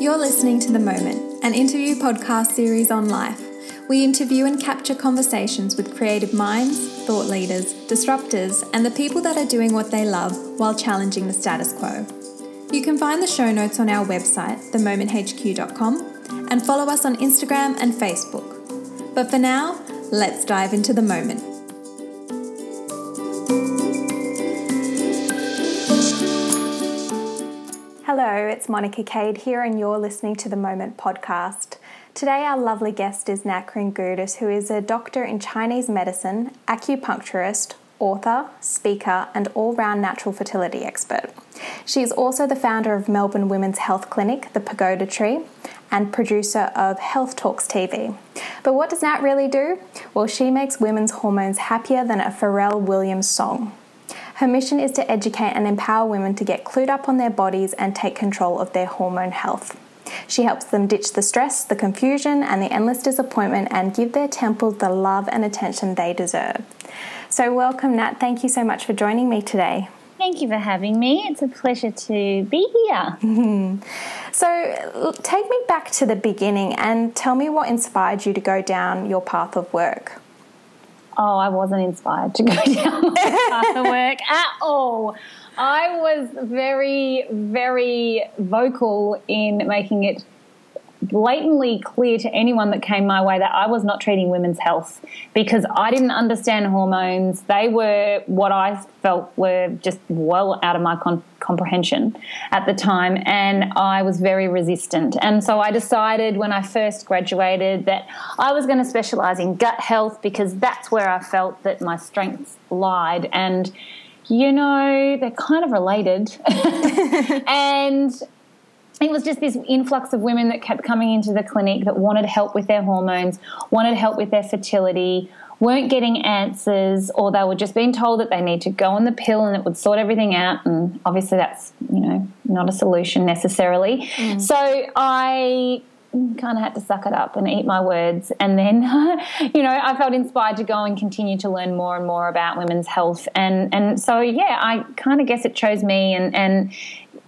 You're listening to The Moment, an interview podcast series on life. We interview and capture conversations with creative minds, thought leaders, disruptors, and the people that are doing what they love while challenging the status quo. You can find the show notes on our website, themomenthq.com, and follow us on Instagram and Facebook. But for now, let's dive into the moment. It's Monica Cade here, and you're listening to the Moment podcast. Today, our lovely guest is Nat Kringoudis, who is a doctor in Chinese medicine, acupuncturist, author, speaker, and all round natural fertility expert. She is also the founder of Melbourne Women's Health Clinic, The Pagoda Tree, and producer of Health Talks TV. But what does Nat really do? Well, she makes women's hormones happier than a Pharrell Williams song. Her mission is to educate and empower women to get clued up on their bodies and take control of their hormone health. She helps them ditch the stress, the confusion, and the endless disappointment and give their temples the love and attention they deserve. So, welcome, Nat. Thank you so much for joining me today. Thank you for having me. It's a pleasure to be here. so, take me back to the beginning and tell me what inspired you to go down your path of work oh, I wasn't inspired to go down my path of work at all. I was very, very vocal in making it blatantly clear to anyone that came my way that I was not treating women's health because I didn't understand hormones. They were what I felt were just well out of my con- comprehension at the time, and I was very resistant. And so I decided when I first graduated that I was going to specialize in gut health because that's where I felt that my strengths lied. And you know, they're kind of related. and it was just this influx of women that kept coming into the clinic that wanted help with their hormones, wanted help with their fertility, weren't getting answers, or they were just being told that they need to go on the pill and it would sort everything out. And obviously, that's you know not a solution necessarily. Mm. So I kind of had to suck it up and eat my words. And then, you know, I felt inspired to go and continue to learn more and more about women's health. And and so yeah, I kind of guess it chose me and and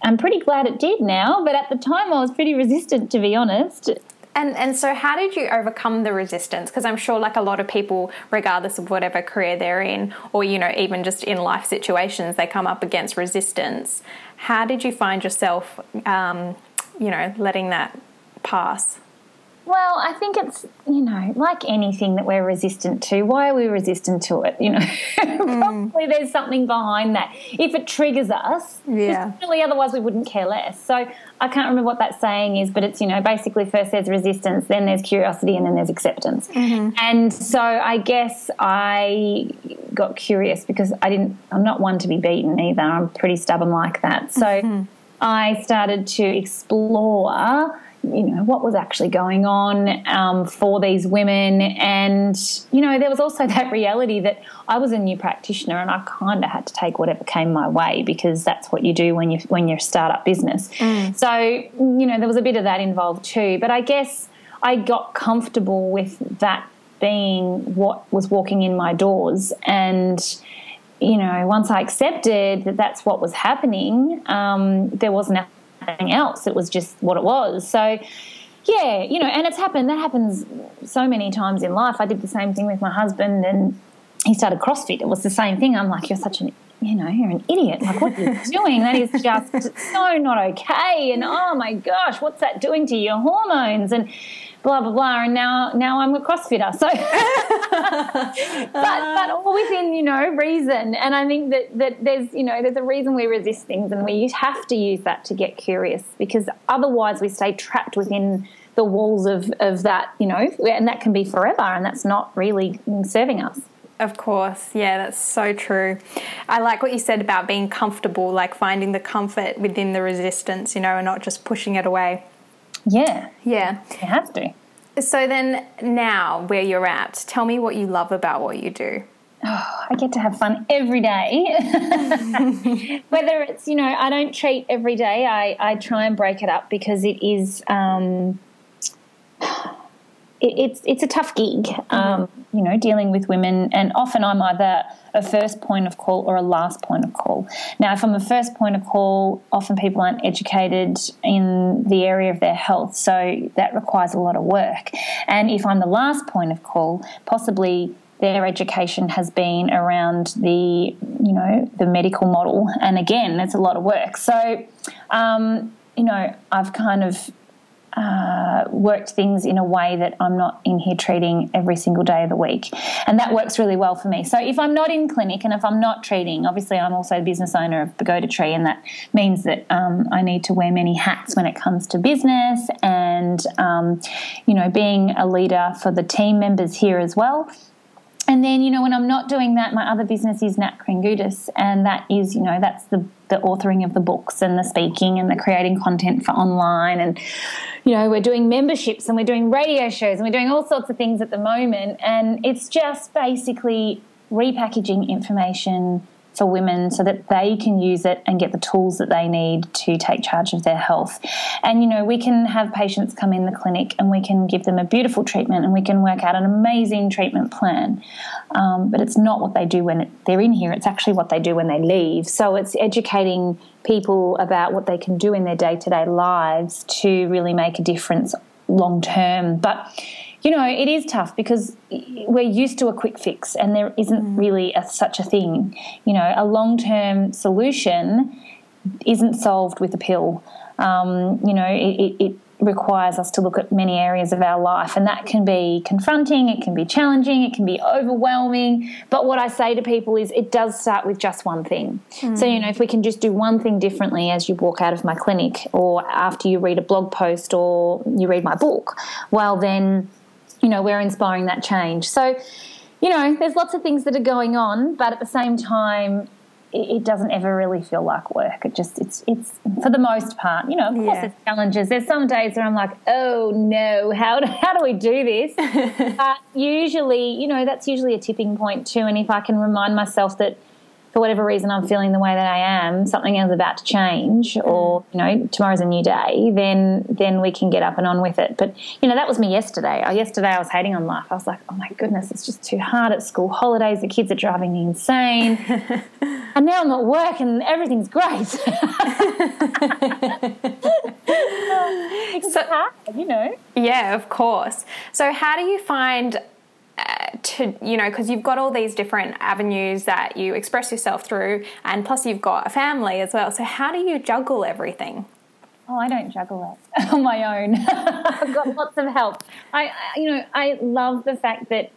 I'm pretty glad it did now, but at the time I was pretty resistant to be honest. And and so how did you overcome the resistance? Because I'm sure like a lot of people, regardless of whatever career they're in, or you know, even just in life situations, they come up against resistance. How did you find yourself um, you know, letting that pass? Well, I think it's, you know, like anything that we're resistant to, why are we resistant to it? You know, mm. probably there's something behind that. If it triggers us, yeah. really, otherwise we wouldn't care less. So I can't remember what that saying is, but it's, you know, basically first there's resistance, then there's curiosity, and then there's acceptance. Mm-hmm. And so I guess I got curious because I didn't, I'm not one to be beaten either. I'm pretty stubborn like that. So mm-hmm. I started to explore you know what was actually going on um, for these women. And you know there was also that reality that i was a new practitioner and i kind of had to take whatever came my way because that's what you do when you when you're a startup business. Mm. so you know there was a bit of that involved too. But i guess i got comfortable with that being what was walking in my doors. And you know once i accepted that that's what was happening um, there was nothing anything else. It was just what it was. So, yeah, you know, and it's happened. That happens so many times in life. I did the same thing with my husband, and he started CrossFit. It was the same thing. I'm like, you're such an you know, you're an idiot. Like, what are you doing? That is just so not okay. And oh my gosh, what's that doing to your hormones? And blah blah blah. And now now I'm a CrossFitter. So, but but uh. all within you know reason. And I think that that there's you know there's a reason we resist things, and we have to use that to get curious because otherwise we stay trapped within the walls of of that you know, and that can be forever, and that's not really serving us. Of course, yeah, that's so true. I like what you said about being comfortable, like finding the comfort within the resistance, you know, and not just pushing it away. Yeah. Yeah. You have to. So then, now where you're at, tell me what you love about what you do. Oh, I get to have fun every day. Whether it's, you know, I don't treat every day, I, I try and break it up because it is. Um, it's it's a tough gig, mm-hmm. um, you know, dealing with women, and often I'm either a first point of call or a last point of call. Now, if I'm a first point of call, often people aren't educated in the area of their health, so that requires a lot of work. And if I'm the last point of call, possibly their education has been around the you know the medical model, and again, it's a lot of work. So, um, you know, I've kind of uh, worked things in a way that I'm not in here treating every single day of the week. And that works really well for me. So if I'm not in clinic and if I'm not treating, obviously I'm also the business owner of Pagoda Tree, and that means that um, I need to wear many hats when it comes to business and, um, you know, being a leader for the team members here as well. And then, you know, when I'm not doing that, my other business is Nat Kringoudis, and that is, you know, that's the the authoring of the books and the speaking and the creating content for online. And you know we're doing memberships and we're doing radio shows and we're doing all sorts of things at the moment. And it's just basically repackaging information for women so that they can use it and get the tools that they need to take charge of their health. And you know, we can have patients come in the clinic and we can give them a beautiful treatment and we can work out an amazing treatment plan. Um, but it's not what they do when they're in here, it's actually what they do when they leave. So it's educating people about what they can do in their day to day lives to really make a difference long term. But you know, it is tough because we're used to a quick fix and there isn't mm. really a, such a thing. You know, a long term solution isn't solved with a pill. Um, you know, it, it, requires us to look at many areas of our life, and that can be confronting, it can be challenging, it can be overwhelming. But what I say to people is it does start with just one thing. Mm. So, you know, if we can just do one thing differently as you walk out of my clinic, or after you read a blog post, or you read my book, well, then you know, we're inspiring that change. So, you know, there's lots of things that are going on, but at the same time, it, doesn't ever really feel like work. It just, it's, it's for the most part, you know, of course yeah. there's challenges. There's some days where I'm like, oh no, how do, how do we do this? but usually, you know, that's usually a tipping point too. And if I can remind myself that, for whatever reason I'm feeling the way that I am, something is about to change, mm. or you know tomorrow's a new day, then then we can get up and on with it. But you know that was me yesterday. Yesterday I was hating on life. I was like, oh my goodness, it's just too hard at school holidays. The kids are driving me insane, and now I'm at work and everything's great. so, hard, you know. Yeah, of course. So how do you find to you know because you've got all these different avenues that you express yourself through and plus you've got a family as well. So how do you juggle everything? Oh i don't juggle it on my own. I've got lots of help. I, you know i love the fact that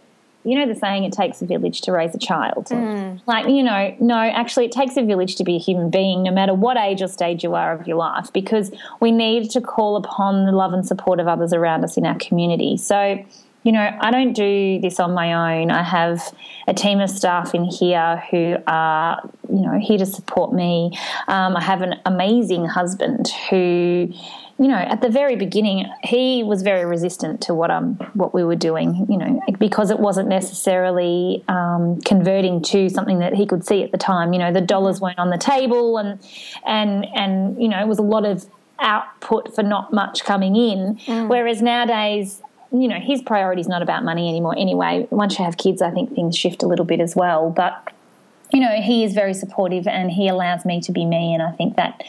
you know the saying it takes a village to raise a child? Mm. like you know no actually it takes a village to be a human being no matter what age or stage you are of your life because we need to call upon the love and support of others around us in our community. So you know, I don't do this on my own. I have a team of staff in here who are, you know, here to support me. Um, I have an amazing husband who, you know, at the very beginning, he was very resistant to what um what we were doing. You know, because it wasn't necessarily um, converting to something that he could see at the time. You know, the dollars weren't on the table, and and and you know, it was a lot of output for not much coming in. Mm. Whereas nowadays, you know, his priority is not about money anymore anyway. Once you have kids, I think things shift a little bit as well. But, you know, he is very supportive and he allows me to be me. And I think that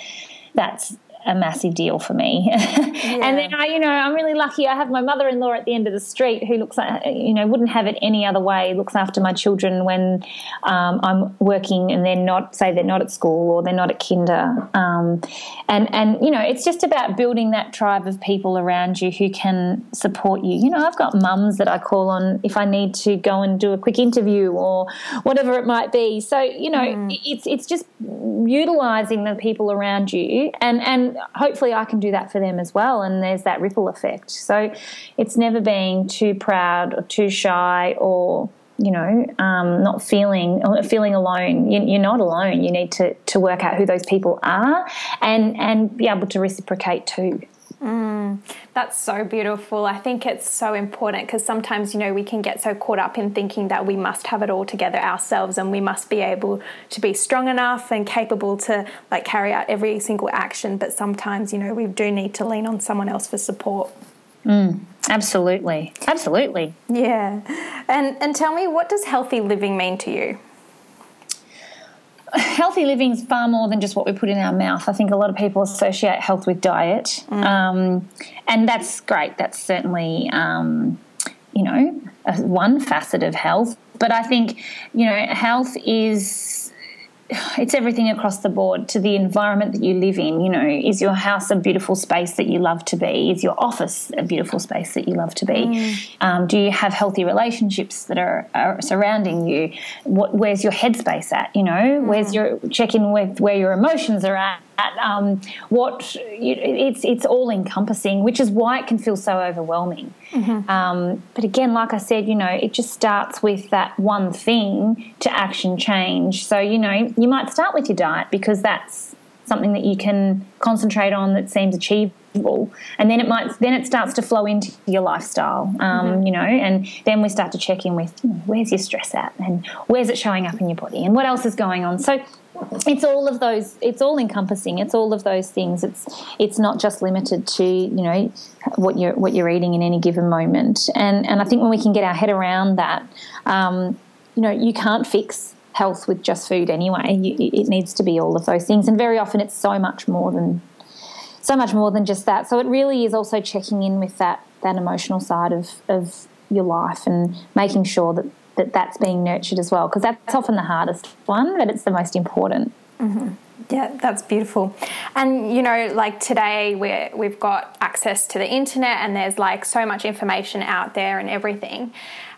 that's a massive deal for me. Yeah. and then I, you know, I'm really lucky. I have my mother-in-law at the end of the street who looks, like, you know, wouldn't have it any other way. Looks after my children when um, I'm working and they're not, say, they're not at school or they're not at kinder. Um, and and you know, it's just about building that tribe of people around you who can support you. You know, I've got mums that I call on if I need to go and do a quick interview or whatever it might be. So you know, mm. it's it's just utilizing the people around you and and hopefully I can do that for them as well. And there's that ripple effect. So it's never being too proud or too shy or you know, um, not feeling feeling alone. You, are not alone. You need to to work out who those people are, and and be able to reciprocate too. Mm, that's so beautiful. I think it's so important because sometimes, you know, we can get so caught up in thinking that we must have it all together ourselves and we must be able to be strong enough and capable to like carry out every single action. But sometimes, you know, we do need to lean on someone else for support. Mm, Absolutely. Absolutely. Yeah. And and tell me what does healthy living mean to you? Healthy living is far more than just what we put in our mouth. I think a lot of people associate health with diet, mm. um, and that's great. That's certainly um, you know one facet of health. But I think you know health is it's everything across the board to the environment that you live in. You know, is your house a beautiful space that you love to be? Is your office a beautiful space that you love to be? Mm. Um, do you have healthy relationships that are, are surrounding you? What, where's your headspace at? You know, mm. where's your check in with where your emotions are at? At um, what it's it's all encompassing, which is why it can feel so overwhelming. Mm-hmm. Um, but again, like I said, you know, it just starts with that one thing to action change. So you know, you might start with your diet because that's something that you can concentrate on that seems achievable. And then it might then it starts to flow into your lifestyle um, mm-hmm. you know and then we start to check in with you know, where's your stress at and where's it showing up in your body and what else is going on. So it's all of those it's all encompassing. It's all of those things. It's it's not just limited to you know what you're what you're eating in any given moment. And and i think when we can get our head around that um, you know you can't fix health with just food anyway. You, it needs to be all of those things. And very often it's so much more than so much more than just that. So it really is also checking in with that that emotional side of of your life and making sure that that that's being nurtured as well because that's often the hardest one but it's the most important. Mm-hmm. yeah that's beautiful. And you know like today we we've got access to the internet and there's like so much information out there and everything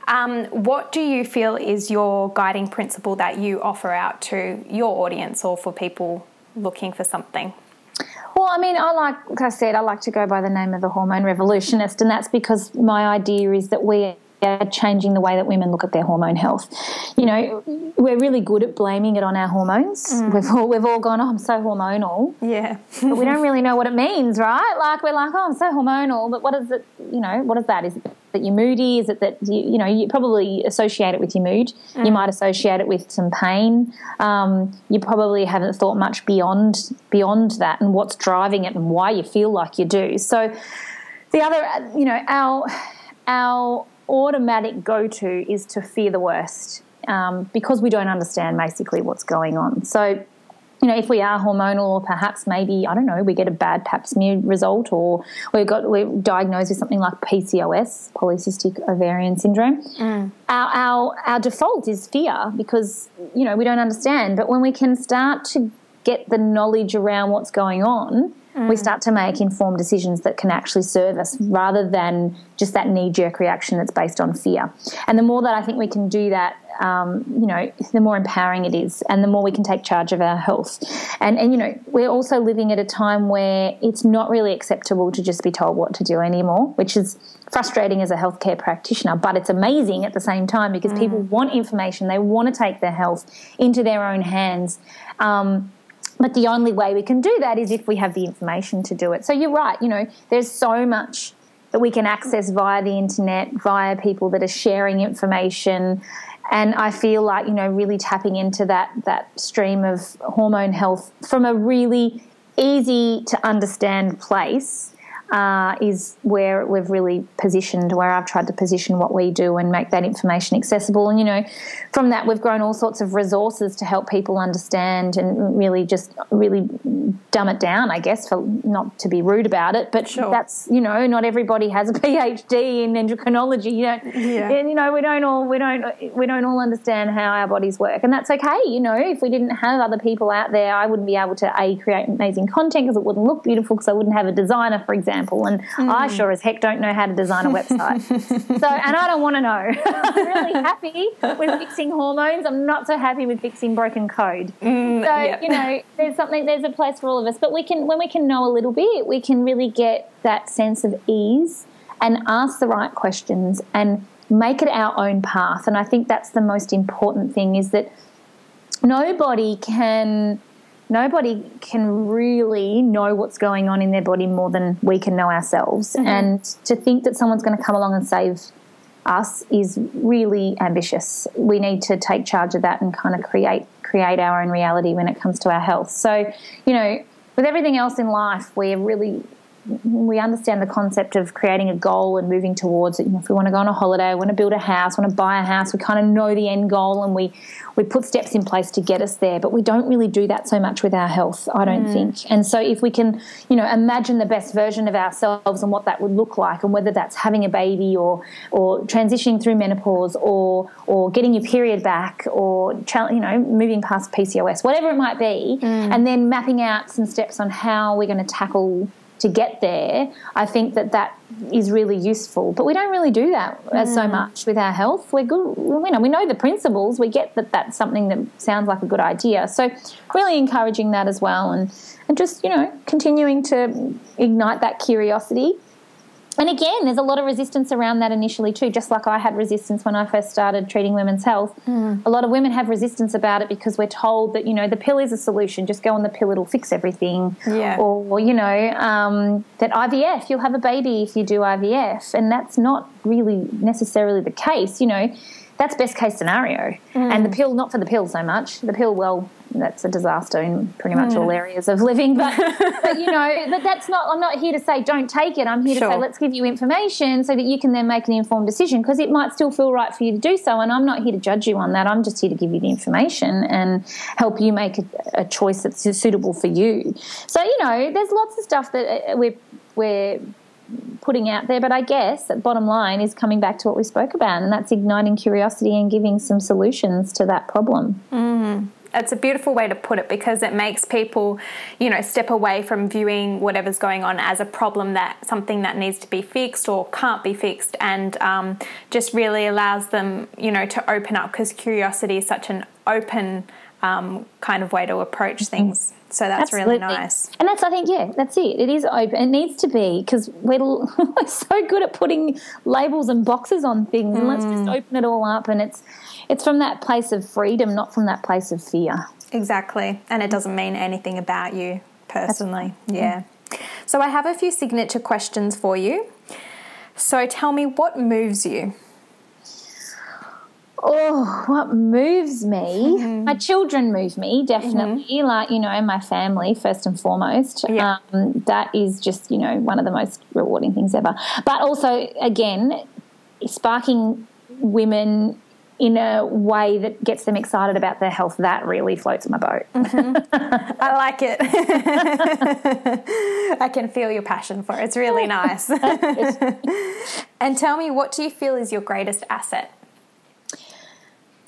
um, what do you feel is your guiding principle that you offer out to your audience or for people looking for something well, I mean, I like, like I said, I like to go by the name of the hormone revolutionist, and that's because my idea is that we are changing the way that women look at their hormone health. You know, we're really good at blaming it on our hormones. Mm. We've all we've all gone, oh, I'm so hormonal. Yeah, but we don't really know what it means, right? Like we're like, oh, I'm so hormonal, but what is it? You know, what is that? Is it that you're moody? Is it that you, you know you probably associate it with your mood? Mm. You might associate it with some pain. Um, you probably haven't thought much beyond beyond that and what's driving it and why you feel like you do. So the other, you know, our our automatic go to is to fear the worst um, because we don't understand basically what's going on. So, you know, if we are hormonal, or perhaps maybe I don't know, we get a bad Pap smear result, or we've got we're diagnosed with something like PCOS, polycystic ovarian syndrome. Mm. Our, our our default is fear because you know we don't understand. But when we can start to get the knowledge around what's going on, mm. we start to make informed decisions that can actually serve us rather than just that knee jerk reaction that's based on fear. And the more that I think we can do that, um, you know, the more empowering it is, and the more we can take charge of our health. And and you know, we're also living at a time where it's not really acceptable to just be told what to do anymore, which is frustrating as a healthcare practitioner, but it's amazing at the same time because mm. people want information, they want to take their health into their own hands. Um, but the only way we can do that is if we have the information to do it. So you're right, you know, there's so much that we can access via the internet, via people that are sharing information. And I feel like, you know, really tapping into that that stream of hormone health from a really easy to understand place uh, is where we've really positioned, where I've tried to position what we do and make that information accessible. And, you know, from that, we've grown all sorts of resources to help people understand and really just really dumb it down, I guess, for not to be rude about it. But sure. that's, you know, not everybody has a PhD in endocrinology. You know, yeah. and, you know, we don't all, we don't, we don't all understand how our bodies work. And that's okay. You know, if we didn't have other people out there, I wouldn't be able to, A, create amazing content because it wouldn't look beautiful because I wouldn't have a designer, for example. And mm. I sure as heck don't know how to design a website. so, and I don't want to know. I'm really happy with fixing hormones. I'm not so happy with fixing broken code. Mm, so, yeah. you know, there's something, there's a place for all of us. But we can, when we can know a little bit, we can really get that sense of ease and ask the right questions and make it our own path. And I think that's the most important thing is that nobody can nobody can really know what's going on in their body more than we can know ourselves. Mm-hmm. And to think that someone's going to come along and save us is really ambitious. We need to take charge of that and kind of create create our own reality when it comes to our health. So, you know, with everything else in life, we're really we understand the concept of creating a goal and moving towards it. You know, if we want to go on a holiday, want to build a house, want to buy a house, we kind of know the end goal and we we put steps in place to get us there. But we don't really do that so much with our health, I don't mm. think. And so if we can, you know, imagine the best version of ourselves and what that would look like, and whether that's having a baby or or transitioning through menopause or or getting your period back or you know moving past PCOS, whatever it might be, mm. and then mapping out some steps on how we're going to tackle to get there, I think that that is really useful. But we don't really do that mm. so much with our health. We're good, you know, we know the principles. We get that that's something that sounds like a good idea. So really encouraging that as well, and and just you know continuing to ignite that curiosity and again, there's a lot of resistance around that initially too. Just like I had resistance when I first started treating women's health, mm. a lot of women have resistance about it because we're told that you know the pill is a solution. Just go on the pill; it'll fix everything. Yeah. Or you know um, that IVF, you'll have a baby if you do IVF, and that's not really necessarily the case. You know, that's best case scenario. Mm. And the pill, not for the pill so much. The pill, well, that's a disaster in pretty much mm. all areas of living. But, but, you know, but that's not. I'm not here to say don't take it. I'm here sure. to say let's give you information so that you can then make an informed decision because it might still feel right for you to do so. And I'm not here to judge you on that. I'm just here to give you the information and help you make a, a choice that's suitable for you. So you know, there's lots of stuff that uh, we're we're putting out there. But I guess bottom line is coming back to what we spoke about, and that's igniting curiosity and giving some solutions to that problem. Mm. It's a beautiful way to put it because it makes people, you know, step away from viewing whatever's going on as a problem that something that needs to be fixed or can't be fixed, and um, just really allows them, you know, to open up because curiosity is such an open um, kind of way to approach mm-hmm. things. So that's Absolutely. really nice. And that's, I think, yeah, that's it. It is open. It needs to be because we're, we're so good at putting labels and boxes on things. Mm. And let's just mm. open it all up. And it's, it's from that place of freedom, not from that place of fear. Exactly. And it doesn't mean anything about you personally. Yeah. So I have a few signature questions for you. So tell me what moves you? Oh, what moves me? Mm-hmm. My children move me, definitely. Mm-hmm. Like, you know, my family, first and foremost. Yeah. Um, that is just, you know, one of the most rewarding things ever. But also, again, sparking women in a way that gets them excited about their health, that really floats my boat. Mm-hmm. I like it. I can feel your passion for it. It's really nice. and tell me, what do you feel is your greatest asset?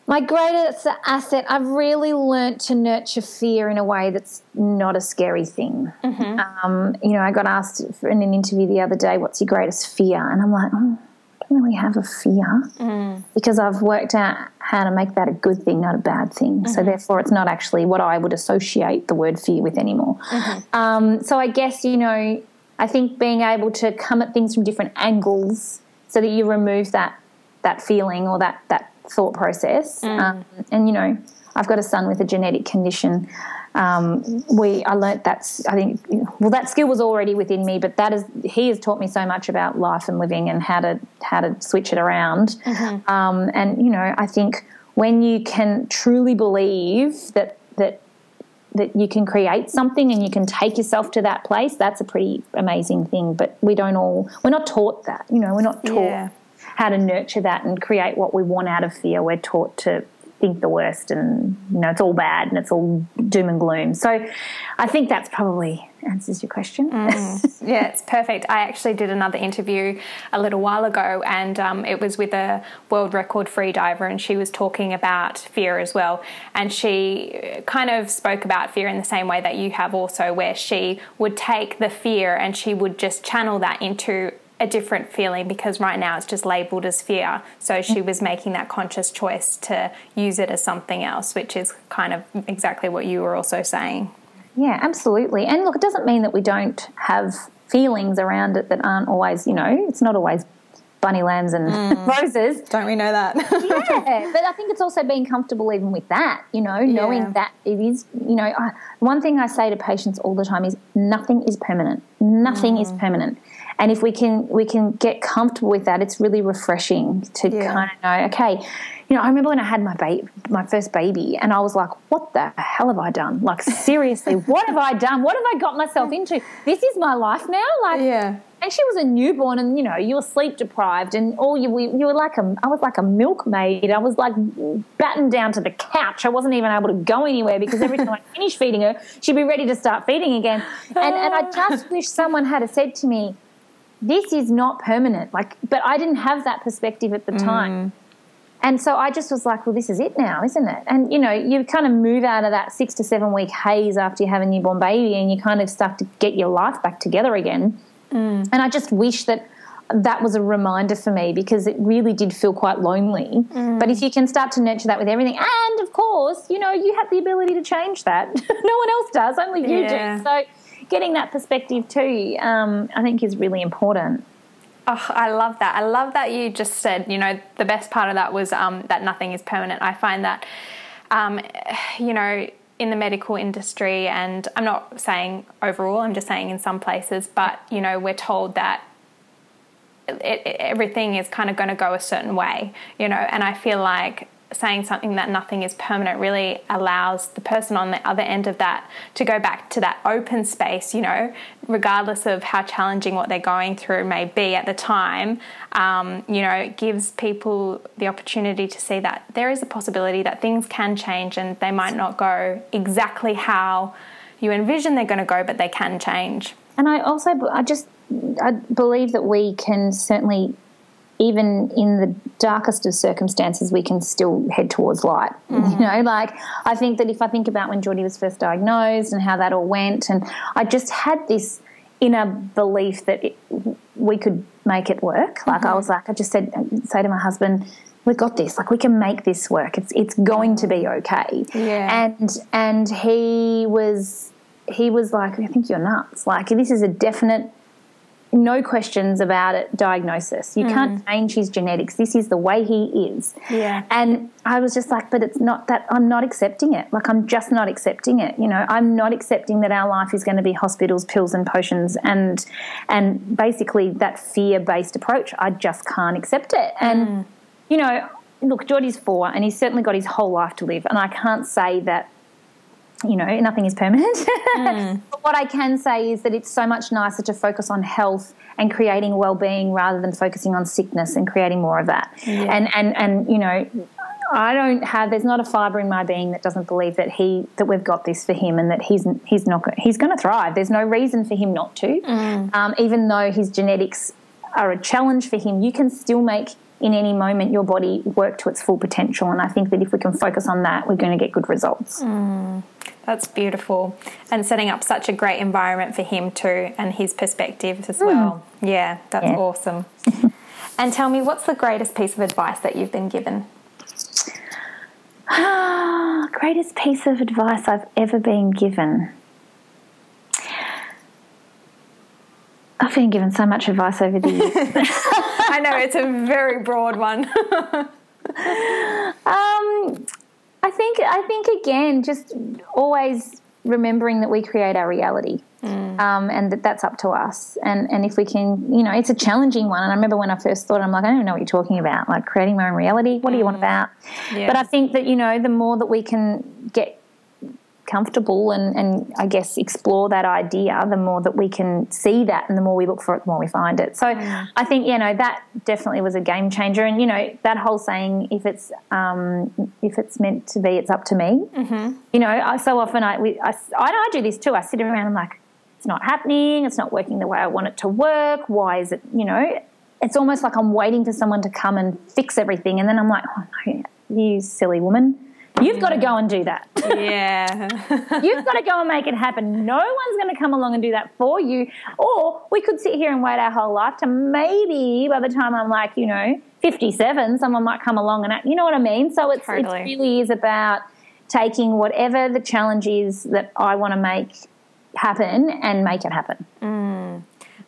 My greatest asset, I've really learnt to nurture fear in a way that's not a scary thing. Mm-hmm. Um, you know, I got asked in an interview the other day, what's your greatest fear? And I'm like, oh, I don't really have a fear mm. because I've worked out how to make that a good thing, not a bad thing. Mm-hmm. So therefore, it's not actually what I would associate the word fear with anymore. Mm-hmm. Um, so I guess, you know, I think being able to come at things from different angles so that you remove that that feeling or that that thought process. Mm. Um, and you know, I've got a son with a genetic condition. Um, we I learnt that I think well that skill was already within me, but that is he has taught me so much about life and living and how to how to switch it around. Mm-hmm. Um, and you know, I think when you can truly believe that that that you can create something and you can take yourself to that place, that's a pretty amazing thing. But we don't all we're not taught that. You know, we're not taught. Yeah how to nurture that and create what we want out of fear. We're taught to think the worst and you know it's all bad and it's all doom and gloom. So I think that's probably answers your question. Mm. yeah, it's perfect. I actually did another interview a little while ago, and um, it was with a world record free diver, and she was talking about fear as well. And she kind of spoke about fear in the same way that you have also, where she would take the fear and she would just channel that into a different feeling because right now it's just labeled as fear. So she was making that conscious choice to use it as something else, which is kind of exactly what you were also saying. Yeah, absolutely. And look, it doesn't mean that we don't have feelings around it that aren't always, you know, it's not always bunny lambs and mm. roses. Don't we know that? yeah, but I think it's also being comfortable even with that, you know, knowing yeah. that it is, you know, I, one thing I say to patients all the time is nothing is permanent. Nothing mm. is permanent. And if we can we can get comfortable with that it's really refreshing to yeah. kind of know okay you know, I remember when I had my baby, my first baby, and I was like, "What the hell have I done? Like, seriously, what have I done? What have I got myself into? This is my life now." Like, yeah. And she was a newborn, and you know, you were sleep deprived, and all you you were like a, I was like a milkmaid. I was like battened down to the couch. I wasn't even able to go anywhere because every time I finished feeding her, she'd be ready to start feeding again. And and I just wish someone had said to me, "This is not permanent." Like, but I didn't have that perspective at the time. Mm. And so I just was like, well, this is it now, isn't it? And, you know, you kind of move out of that six to seven week haze after you have a newborn baby and you kind of start to get your life back together again. Mm. And I just wish that that was a reminder for me because it really did feel quite lonely. Mm. But if you can start to nurture that with everything, and of course, you know, you have the ability to change that. no one else does, only you yeah. do. So getting that perspective too, um, I think is really important. Oh, I love that. I love that you just said, you know, the best part of that was um, that nothing is permanent. I find that, um, you know, in the medical industry, and I'm not saying overall, I'm just saying in some places, but, you know, we're told that it, it, everything is kind of going to go a certain way, you know, and I feel like saying something that nothing is permanent really allows the person on the other end of that to go back to that open space, you know, regardless of how challenging what they're going through may be at the time. Um, you know, it gives people the opportunity to see that there is a possibility that things can change and they might not go exactly how you envision they're going to go, but they can change. And I also, I just, I believe that we can certainly even in the darkest of circumstances, we can still head towards light. Mm-hmm. You know, like I think that if I think about when Geordie was first diagnosed and how that all went, and I just had this inner belief that it, we could make it work. Like mm-hmm. I was like, I just said, say to my husband, we've got this. Like we can make this work. It's it's going to be okay. Yeah. And and he was he was like, I think you're nuts. Like this is a definite no questions about it diagnosis. You mm. can't change his genetics. This is the way he is. Yeah. And I was just like, but it's not that I'm not accepting it. Like I'm just not accepting it. You know, I'm not accepting that our life is going to be hospitals, pills and potions and and basically that fear-based approach. I just can't accept it. And mm. you know, look, Geordie's 4 and he's certainly got his whole life to live and I can't say that you know, nothing is permanent. Mm. but what I can say is that it's so much nicer to focus on health and creating well-being rather than focusing on sickness and creating more of that. Yeah. And and and you know, I don't have. There's not a fibre in my being that doesn't believe that he that we've got this for him and that he's he's not he's going to thrive. There's no reason for him not to. Mm. Um, even though his genetics are a challenge for him, you can still make in any moment your body work to its full potential. And I think that if we can focus on that, we're going to get good results. Mm, that's beautiful. And setting up such a great environment for him too and his perspective as mm. well. Yeah, that's yeah. awesome. and tell me, what's the greatest piece of advice that you've been given? greatest piece of advice I've ever been given. I've been given so much advice over the years. I know it's a very broad one. um, I think I think again, just always remembering that we create our reality, mm. um, and that that's up to us. And and if we can, you know, it's a challenging one. And I remember when I first thought, I'm like, I don't even know what you're talking about. Like creating my own reality. What mm. do you want mm. about? Yeah. But I think that you know, the more that we can get comfortable and, and I guess explore that idea, the more that we can see that and the more we look for it, the more we find it. So mm. I think, you know, that definitely was a game changer. And, you know, that whole saying, if it's, um, if it's meant to be, it's up to me. Mm-hmm. You know, I, so often I, we, I, I, do this too. I sit around and I'm like, it's not happening. It's not working the way I want it to work. Why is it, you know, it's almost like I'm waiting for someone to come and fix everything. And then I'm like, oh no, you silly woman You've got to go and do that. Yeah. You've got to go and make it happen. No one's going to come along and do that for you. Or we could sit here and wait our whole life to maybe by the time I'm like, you know, 57, someone might come along and act, you know what I mean? So it's, totally. it really is about taking whatever the challenge is that I want to make happen and make it happen. Mm,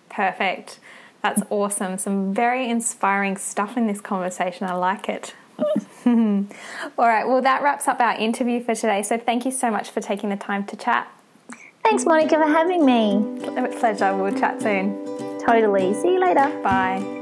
perfect. That's awesome. Some very inspiring stuff in this conversation. I like it. All right, well, that wraps up our interview for today. So thank you so much for taking the time to chat. Thanks, Monica, for having me. Pleasure. We'll chat soon. Totally. See you later. Bye.